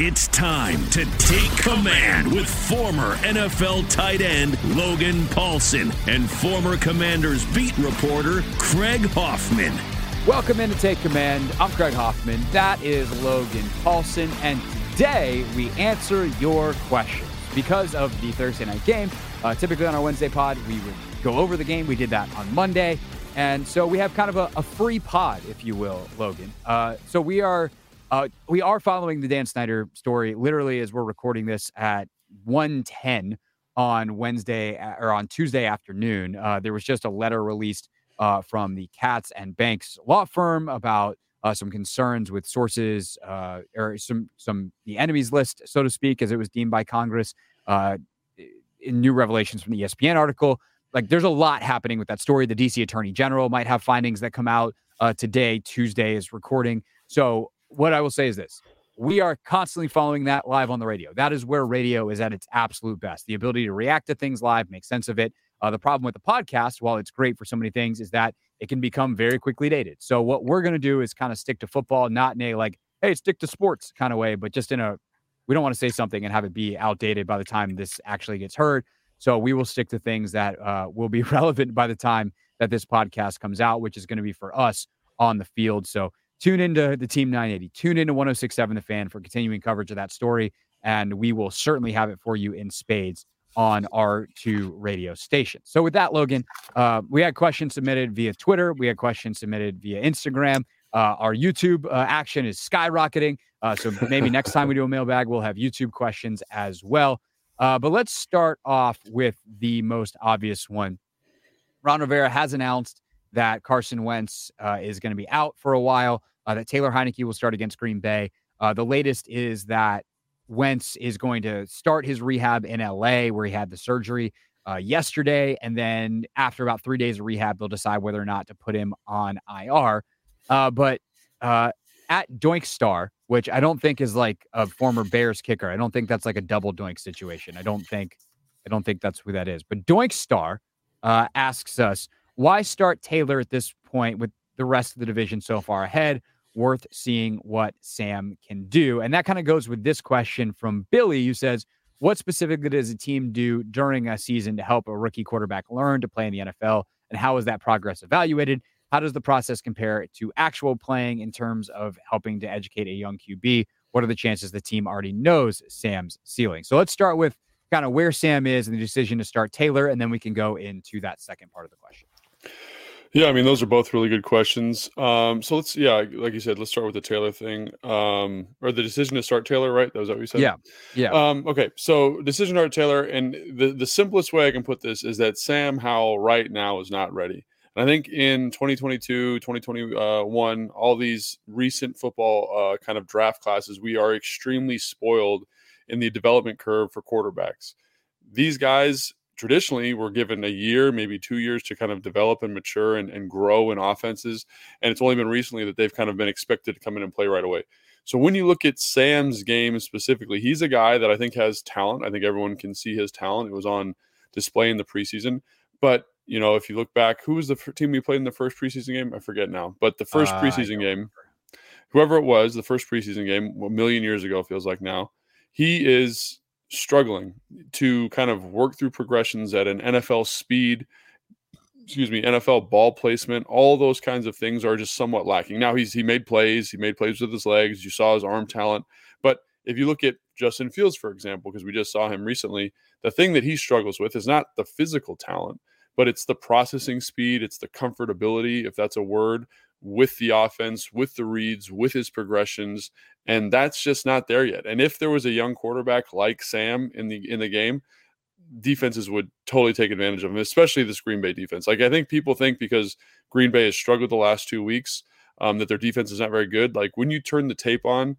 It's time to take command with former NFL tight end Logan Paulson and former Commanders beat reporter Craig Hoffman. Welcome in to Take Command. I'm Craig Hoffman. That is Logan Paulson. And today we answer your questions because of the Thursday night game. Uh, typically on our Wednesday pod, we would go over the game. We did that on Monday. And so we have kind of a, a free pod, if you will, Logan. Uh, so we are uh, we are following the Dan Snyder story literally as we're recording this at 1:10 on Wednesday uh, or on Tuesday afternoon. Uh, there was just a letter released uh, from the Katz and Banks law firm about uh, some concerns with sources uh, or some some the enemies list, so to speak, as it was deemed by Congress. in new revelations from the ESPN article, like there's a lot happening with that story. The DC Attorney General might have findings that come out today. Tuesday is recording, so what I will say is this we are constantly following that live on the radio. That is where radio is at its absolute best. The ability to react to things live, make sense of it. Uh, the problem with the podcast, while it's great for so many things, is that it can become very quickly dated. So what we're going to do is kind of stick to football, not in a like, hey, stick to sports kind of way, but just in a, we don't want to say something and have it be outdated by the time this actually gets heard. So we will stick to things that uh, will be relevant by the time that this podcast comes out, which is going to be for us on the field. So tune into the Team 980, tune into 1067 The Fan for continuing coverage of that story. And we will certainly have it for you in spades on our two radio stations. So, with that, Logan, uh, we had questions submitted via Twitter, we had questions submitted via Instagram. Uh, our YouTube uh, action is skyrocketing. Uh, so, maybe next time we do a mailbag, we'll have YouTube questions as well. Uh, but let's start off with the most obvious one. Ron Rivera has announced that Carson Wentz uh, is going to be out for a while, uh, that Taylor Heinicke will start against Green Bay. Uh, the latest is that Wentz is going to start his rehab in LA, where he had the surgery uh, yesterday. And then after about three days of rehab, they'll decide whether or not to put him on IR. Uh, but uh, at Doink Star, which I don't think is like a former Bears kicker, I don't think that's like a double Doink situation. I don't think. I don't think that's who that is. But Doink Star asks us, why start Taylor at this point with the rest of the division so far ahead? Worth seeing what Sam can do. And that kind of goes with this question from Billy, who says, What specifically does a team do during a season to help a rookie quarterback learn to play in the NFL? And how is that progress evaluated? How does the process compare to actual playing in terms of helping to educate a young QB? What are the chances the team already knows Sam's ceiling? So let's start with kind of where Sam is and the decision to start Taylor, and then we can go into that second part of the question. Yeah, I mean those are both really good questions. Um, so let's yeah, like you said, let's start with the Taylor thing, um, or the decision to start Taylor. Right? That was what you said. Yeah, yeah. Um, okay, so decision to start Taylor, and the the simplest way I can put this is that Sam Howell right now is not ready. And I think in 2022, 2021, all these recent football uh, kind of draft classes, we are extremely spoiled in the development curve for quarterbacks. These guys traditionally were given a year, maybe two years to kind of develop and mature and, and grow in offenses. And it's only been recently that they've kind of been expected to come in and play right away. So when you look at Sam's game specifically, he's a guy that I think has talent. I think everyone can see his talent. It was on display in the preseason. But, you know, if you look back, who was the team we played in the first preseason game? I forget now. But the first uh, preseason game, whoever it was, the first preseason game, a million years ago, feels like now, he is struggling to kind of work through progressions at an NFL speed, excuse me, NFL ball placement, all those kinds of things are just somewhat lacking. Now he's he made plays, he made plays with his legs. You saw his arm talent, but if you look at Justin Fields, for example, because we just saw him recently, the thing that he struggles with is not the physical talent, but it's the processing speed, it's the comfortability, if that's a word, with the offense, with the reads, with his progressions, and that's just not there yet. And if there was a young quarterback like Sam in the in the game, defenses would totally take advantage of him, especially this Green Bay defense. Like I think people think because Green Bay has struggled the last two weeks um, that their defense is not very good. Like when you turn the tape on,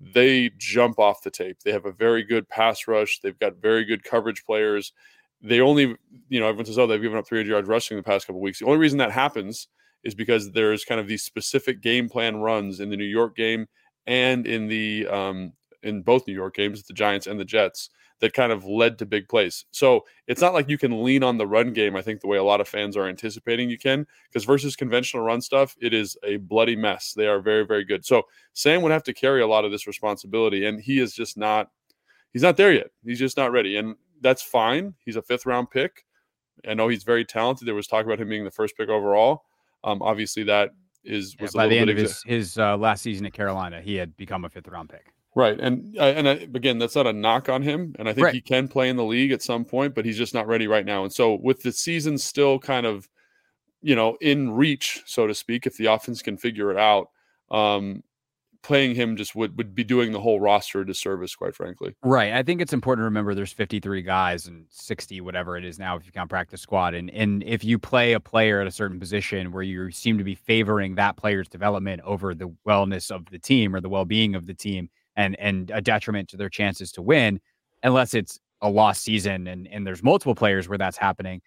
they jump off the tape. They have a very good pass rush. They've got very good coverage players. They only, you know, everyone says, oh, they've given up 300 yards rushing the past couple weeks. The only reason that happens is because there's kind of these specific game plan runs in the New York game and in the um, in both New York games, the Giants and the Jets, that kind of led to big plays. So it's not like you can lean on the run game, I think, the way a lot of fans are anticipating you can, because versus conventional run stuff, it is a bloody mess. They are very, very good. So Sam would have to carry a lot of this responsibility, and he is just not, he's not there yet. He's just not ready. And that's fine. He's a fifth round pick. I know he's very talented. There was talk about him being the first pick overall. Um, obviously, that is was yeah, by the end of his, his uh, last season at Carolina, he had become a fifth round pick. Right, and uh, and again, that's not a knock on him, and I think right. he can play in the league at some point, but he's just not ready right now. And so, with the season still kind of, you know, in reach, so to speak, if the offense can figure it out, um, playing him just would would be doing the whole roster a disservice, quite frankly. Right. I think it's important to remember there's 53 guys and 60 whatever it is now if you count practice squad, and and if you play a player at a certain position where you seem to be favoring that player's development over the wellness of the team or the well being of the team and and a detriment to their chances to win unless it's a lost season and and there's multiple players where that's happening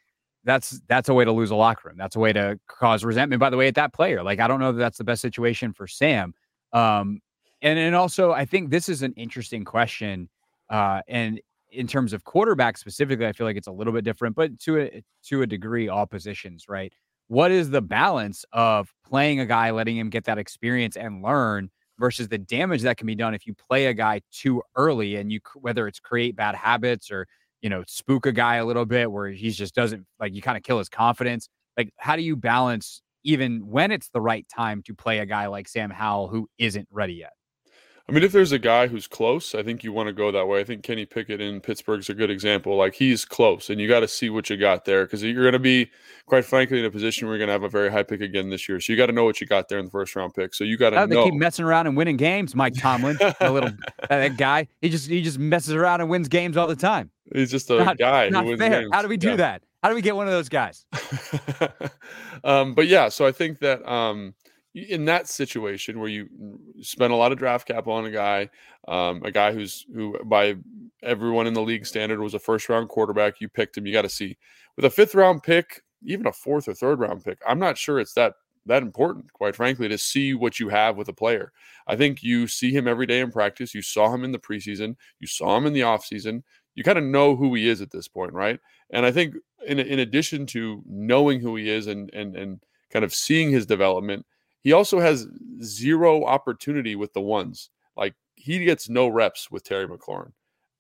that's that's a way to lose a locker room that's a way to cause resentment by the way at that player like i don't know that that's the best situation for sam um and and also i think this is an interesting question uh and in terms of quarterback specifically i feel like it's a little bit different but to a to a degree all positions right? What is the balance of playing a guy letting him get that experience and learn versus the damage that can be done if you play a guy too early and you whether it's create bad habits or you know spook a guy a little bit where he just doesn't like you kind of kill his confidence? Like how do you balance even when it's the right time to play a guy like Sam Howell who isn't ready yet I mean, if there's a guy who's close, I think you want to go that way. I think Kenny Pickett in Pittsburgh's a good example. Like he's close, and you got to see what you got there because you're going to be, quite frankly, in a position where you're going to have a very high pick again this year. So you got to know what you got there in the first round pick. So you got to know. They keep messing around and winning games. Mike Tomlin, a little that guy, he just he just messes around and wins games all the time. He's just a not, guy not who wins fair. games. How do we do yeah. that? How do we get one of those guys? um, but yeah, so I think that. Um, in that situation where you spend a lot of draft capital on a guy, um, a guy who's who by everyone in the league standard was a first round quarterback, you picked him. You got to see with a fifth round pick, even a fourth or third round pick. I'm not sure it's that that important, quite frankly, to see what you have with a player. I think you see him every day in practice. You saw him in the preseason. You saw him in the offseason. You kind of know who he is at this point, right? And I think in in addition to knowing who he is and and and kind of seeing his development he also has zero opportunity with the ones. Like he gets no reps with Terry McLaurin.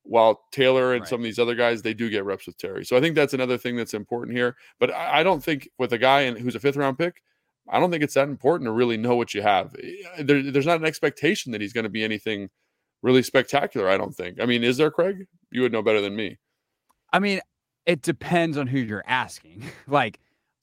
While Taylor and right. some of these other guys, they do get reps with Terry. So I think that's another thing that's important here. But I, I don't think with a guy in, who's a fifth round pick, I don't think it's that important to really know what you have. There, there's not an expectation that he's going to be anything really spectacular. I don't think. I mean, is there, Craig? You would know better than me. I mean, it depends on who you're asking. like,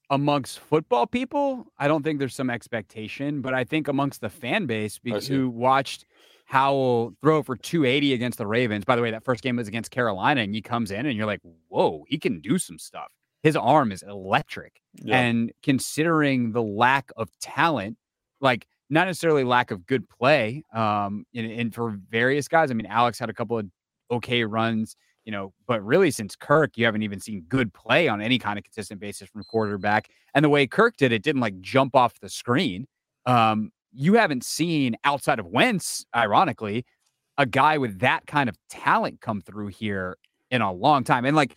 amongst football people, I don't think there's some expectation, but I think amongst the fan base because who watched Howell throw for 280 against the Ravens. By the way, that first game was against Carolina, and he comes in and you're like, whoa, he can do some stuff. His arm is electric. Yeah. And considering the lack of talent, like not necessarily lack of good play, um, and for various guys. I mean, Alex had a couple of okay runs you know, but really since Kirk, you haven't even seen good play on any kind of consistent basis from quarterback. And the way Kirk did it didn't like jump off the screen. Um, you haven't seen outside of Wentz, ironically, a guy with that kind of talent come through here in a long time. And like,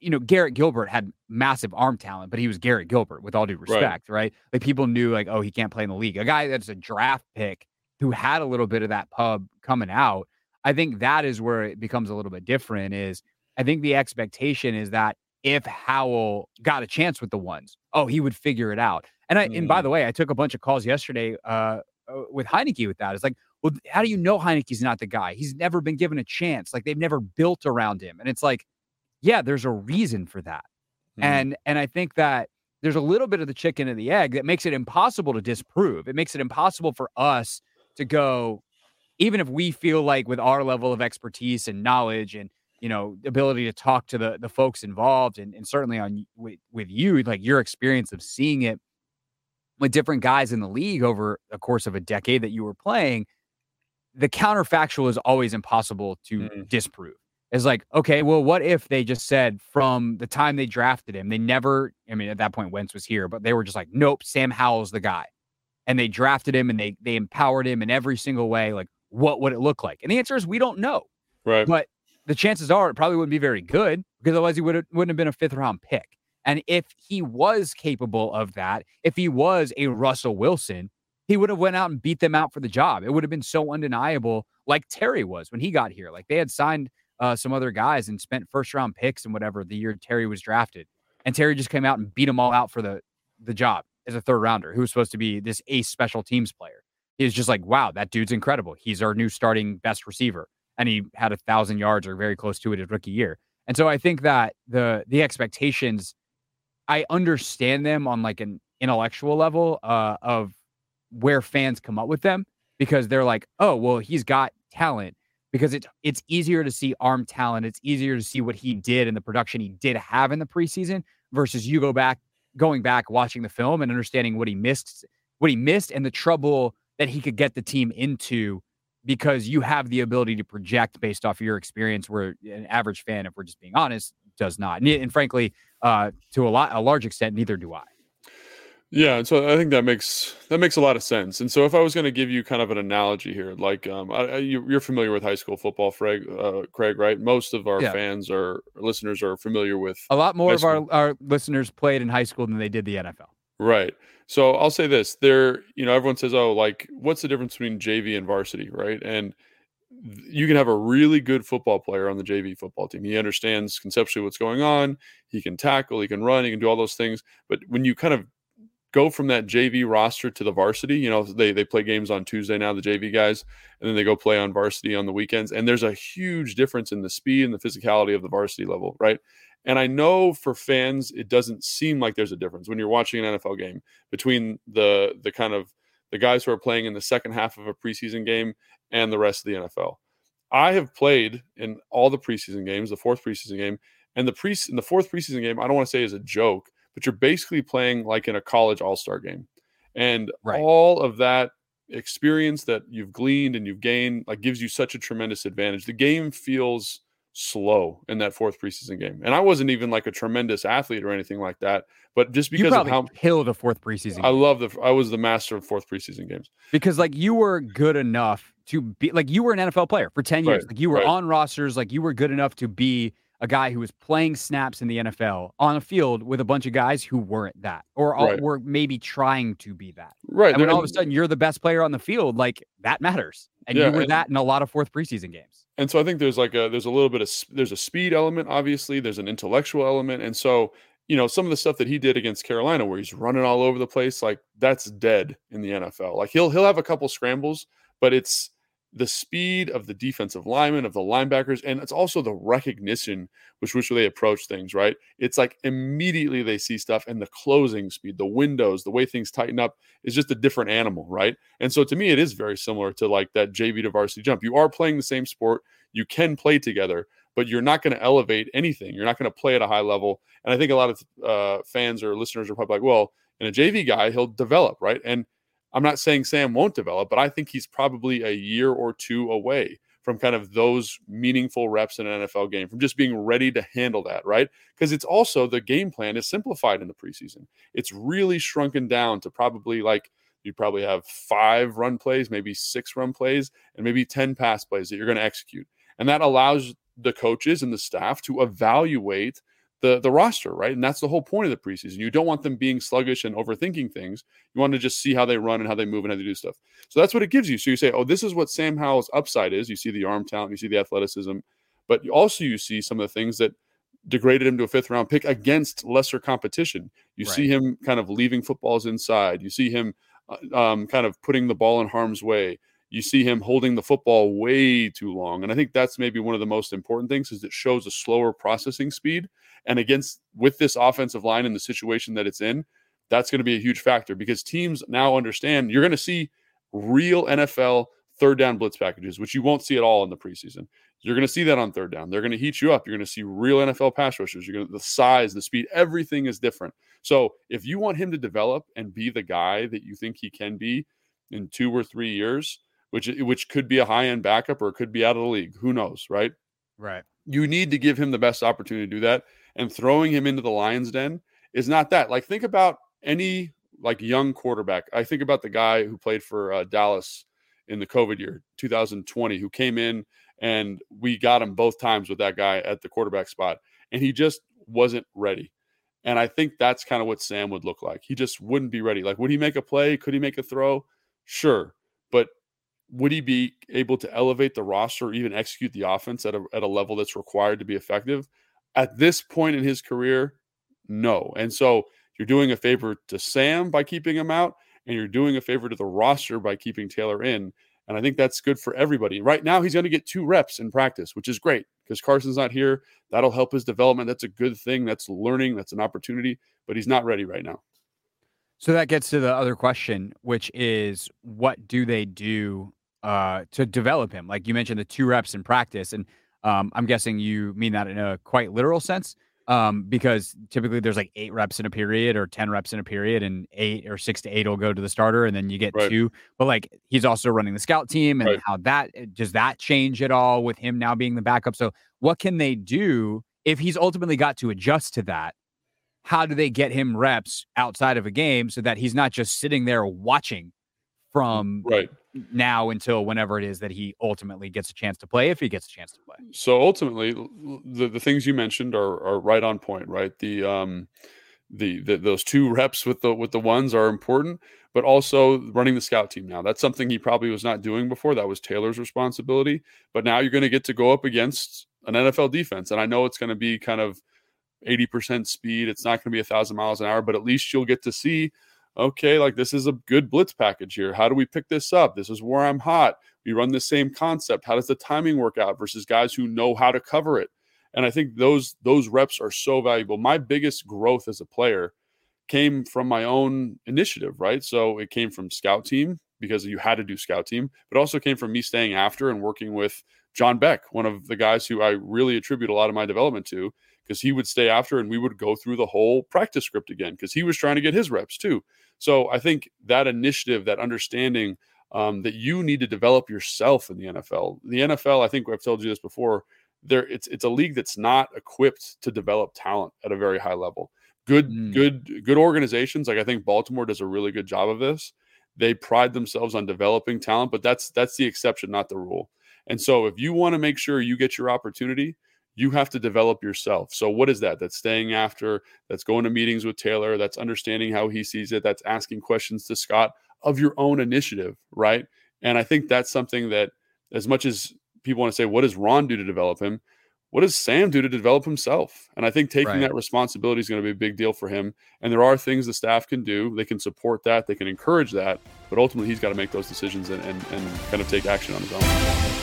you know, Garrett Gilbert had massive arm talent, but he was Garrett Gilbert with all due respect, right? right? Like people knew like, oh, he can't play in the league. A guy that's a draft pick who had a little bit of that pub coming out I think that is where it becomes a little bit different is I think the expectation is that if Howell got a chance with the ones, oh, he would figure it out. And I, mm. and by mm. the way, I took a bunch of calls yesterday uh, uh, with Heinicke with that. It's like, well, how do you know Heinicke's not the guy? He's never been given a chance. Like they've never built around him. And it's like, yeah, there's a reason for that. Mm. And and I think that there's a little bit of the chicken and the egg that makes it impossible to disprove. It makes it impossible for us to go, even if we feel like with our level of expertise and knowledge and you know ability to talk to the the folks involved and, and certainly on with, with you like your experience of seeing it with different guys in the league over the course of a decade that you were playing the counterfactual is always impossible to mm. disprove it's like okay well what if they just said from the time they drafted him they never i mean at that point wentz was here but they were just like nope sam howell's the guy and they drafted him and they they empowered him in every single way like what would it look like and the answer is we don't know right but the chances are it probably wouldn't be very good because otherwise he would wouldn't have been a fifth round pick. And if he was capable of that, if he was a Russell Wilson, he would have went out and beat them out for the job. It would have been so undeniable, like Terry was when he got here. Like they had signed uh, some other guys and spent first round picks and whatever the year Terry was drafted, and Terry just came out and beat them all out for the the job as a third rounder who was supposed to be this ace special teams player. Was just like, wow, that dude's incredible. He's our new starting best receiver and he had a thousand yards or very close to it his rookie year. And so I think that the the expectations, I understand them on like an intellectual level uh, of where fans come up with them because they're like, oh, well, he's got talent because it's it's easier to see arm talent. It's easier to see what he did and the production he did have in the preseason versus you go back going back watching the film and understanding what he missed, what he missed, and the trouble that he could get the team into because you have the ability to project based off of your experience where an average fan if we're just being honest does not. And, and frankly uh, to a lot a large extent neither do i. Yeah and so i think that makes that makes a lot of sense. And so if i was going to give you kind of an analogy here like um, I, I, you're familiar with high school football Craig, uh, Craig right? Most of our yeah. fans or listeners are familiar with a lot more of our, our listeners played in high school than they did the nfl right so I'll say this: there, you know, everyone says, "Oh, like, what's the difference between JV and varsity?" Right? And you can have a really good football player on the JV football team. He understands conceptually what's going on. He can tackle. He can run. He can do all those things. But when you kind of go from that JV roster to the varsity, you know, they they play games on Tuesday now, the JV guys, and then they go play on varsity on the weekends. And there's a huge difference in the speed and the physicality of the varsity level, right? And I know for fans, it doesn't seem like there's a difference when you're watching an NFL game between the the kind of the guys who are playing in the second half of a preseason game and the rest of the NFL. I have played in all the preseason games, the fourth preseason game, and the pre in the fourth preseason game. I don't want to say is a joke, but you're basically playing like in a college All Star game, and right. all of that experience that you've gleaned and you've gained like gives you such a tremendous advantage. The game feels slow in that fourth preseason game. And I wasn't even like a tremendous athlete or anything like that, but just because of how killed the fourth preseason. I love the I was the master of fourth preseason games. Because like you were good enough to be like you were an NFL player for 10 years. Right, like you were right. on rosters, like you were good enough to be a guy who was playing snaps in the NFL on a field with a bunch of guys who weren't that or right. were maybe trying to be that. Right. And when all of a sudden you're the best player on the field, like that matters. And yeah, you were and, that in a lot of fourth preseason games. And so I think there's like a there's a little bit of there's a speed element obviously, there's an intellectual element and so you know some of the stuff that he did against Carolina where he's running all over the place like that's dead in the NFL. Like he'll he'll have a couple scrambles, but it's the speed of the defensive linemen, of the linebackers, and it's also the recognition which which they approach things, right? It's like immediately they see stuff and the closing speed, the windows, the way things tighten up is just a different animal, right? And so to me, it is very similar to like that JV to varsity jump. You are playing the same sport, you can play together, but you're not going to elevate anything. You're not going to play at a high level. And I think a lot of uh, fans or listeners are probably like, well, in a JV guy, he'll develop, right? And I'm not saying Sam won't develop, but I think he's probably a year or two away from kind of those meaningful reps in an NFL game, from just being ready to handle that, right? Because it's also the game plan is simplified in the preseason. It's really shrunken down to probably like you probably have five run plays, maybe six run plays, and maybe 10 pass plays that you're going to execute. And that allows the coaches and the staff to evaluate the the roster, right? And that's the whole point of the preseason. You don't want them being sluggish and overthinking things. You want to just see how they run and how they move and how they do stuff. So that's what it gives you. So you say, oh, this is what Sam Howell's upside is. You see the arm talent, you see the athleticism, but also you see some of the things that degraded him to a fifth round pick against lesser competition. You right. see him kind of leaving footballs inside. You see him uh, um, kind of putting the ball in harm's way. You see him holding the football way too long. And I think that's maybe one of the most important things is it shows a slower processing speed. And against with this offensive line in the situation that it's in, that's going to be a huge factor because teams now understand you're going to see real NFL third down blitz packages, which you won't see at all in the preseason. You're going to see that on third down. They're going to heat you up. You're going to see real NFL pass rushers. You're going to the size, the speed, everything is different. So if you want him to develop and be the guy that you think he can be in two or three years, which which could be a high end backup or it could be out of the league, who knows, right? Right. You need to give him the best opportunity to do that. And throwing him into the Lions den is not that. Like think about any like young quarterback. I think about the guy who played for uh, Dallas in the COVID year, 2020, who came in and we got him both times with that guy at the quarterback spot, and he just wasn't ready. And I think that's kind of what Sam would look like. He just wouldn't be ready. Like, would he make a play? Could he make a throw? Sure. But would he be able to elevate the roster or even execute the offense at a, at a level that's required to be effective? At this point in his career, no. And so you're doing a favor to Sam by keeping him out, and you're doing a favor to the roster by keeping Taylor in. And I think that's good for everybody. Right now, he's going to get two reps in practice, which is great because Carson's not here. That'll help his development. That's a good thing. That's learning. That's an opportunity, but he's not ready right now. So that gets to the other question, which is what do they do uh, to develop him? Like you mentioned, the two reps in practice. And um, I'm guessing you mean that in a quite literal sense um, because typically there's like eight reps in a period or 10 reps in a period, and eight or six to eight will go to the starter, and then you get right. two. But like he's also running the scout team, and right. how that eh, does that change at all with him now being the backup? So, what can they do if he's ultimately got to adjust to that? How do they get him reps outside of a game so that he's not just sitting there watching Mm, from right eh, now until whenever it is that he ultimately gets a chance to play, if he gets a chance to play. Mm. So ultimately, the, the things you mentioned are, are right on point, right? The um the, the those two reps with the with the ones are important, but also running the scout team now. That's something he probably was not doing before. That was Taylor's responsibility. But now you're going to get to go up against an NFL defense, and I know it's going to be kind of 80% speed. It's not going to be a thousand miles an hour, but at least you'll get to see okay, like this is a good blitz package here. How do we pick this up? This is where I'm hot. We run the same concept. How does the timing work out versus guys who know how to cover it? And I think those those reps are so valuable. My biggest growth as a player came from my own initiative, right? So it came from scout team because you had to do scout team, but also came from me staying after and working with John Beck, one of the guys who I really attribute a lot of my development to because he would stay after and we would go through the whole practice script again because he was trying to get his reps too. So I think that initiative, that understanding um, that you need to develop yourself in the NFL. The NFL, I think I've told you this before, there it's it's a league that's not equipped to develop talent at a very high level. Good, mm. good, good organizations. Like I think Baltimore does a really good job of this. They pride themselves on developing talent, but that's that's the exception, not the rule. And so if you want to make sure you get your opportunity, you have to develop yourself. So, what is that? That's staying after, that's going to meetings with Taylor, that's understanding how he sees it, that's asking questions to Scott of your own initiative, right? And I think that's something that, as much as people want to say, what does Ron do to develop him? What does Sam do to develop himself? And I think taking right. that responsibility is going to be a big deal for him. And there are things the staff can do. They can support that, they can encourage that. But ultimately, he's got to make those decisions and, and, and kind of take action on his own.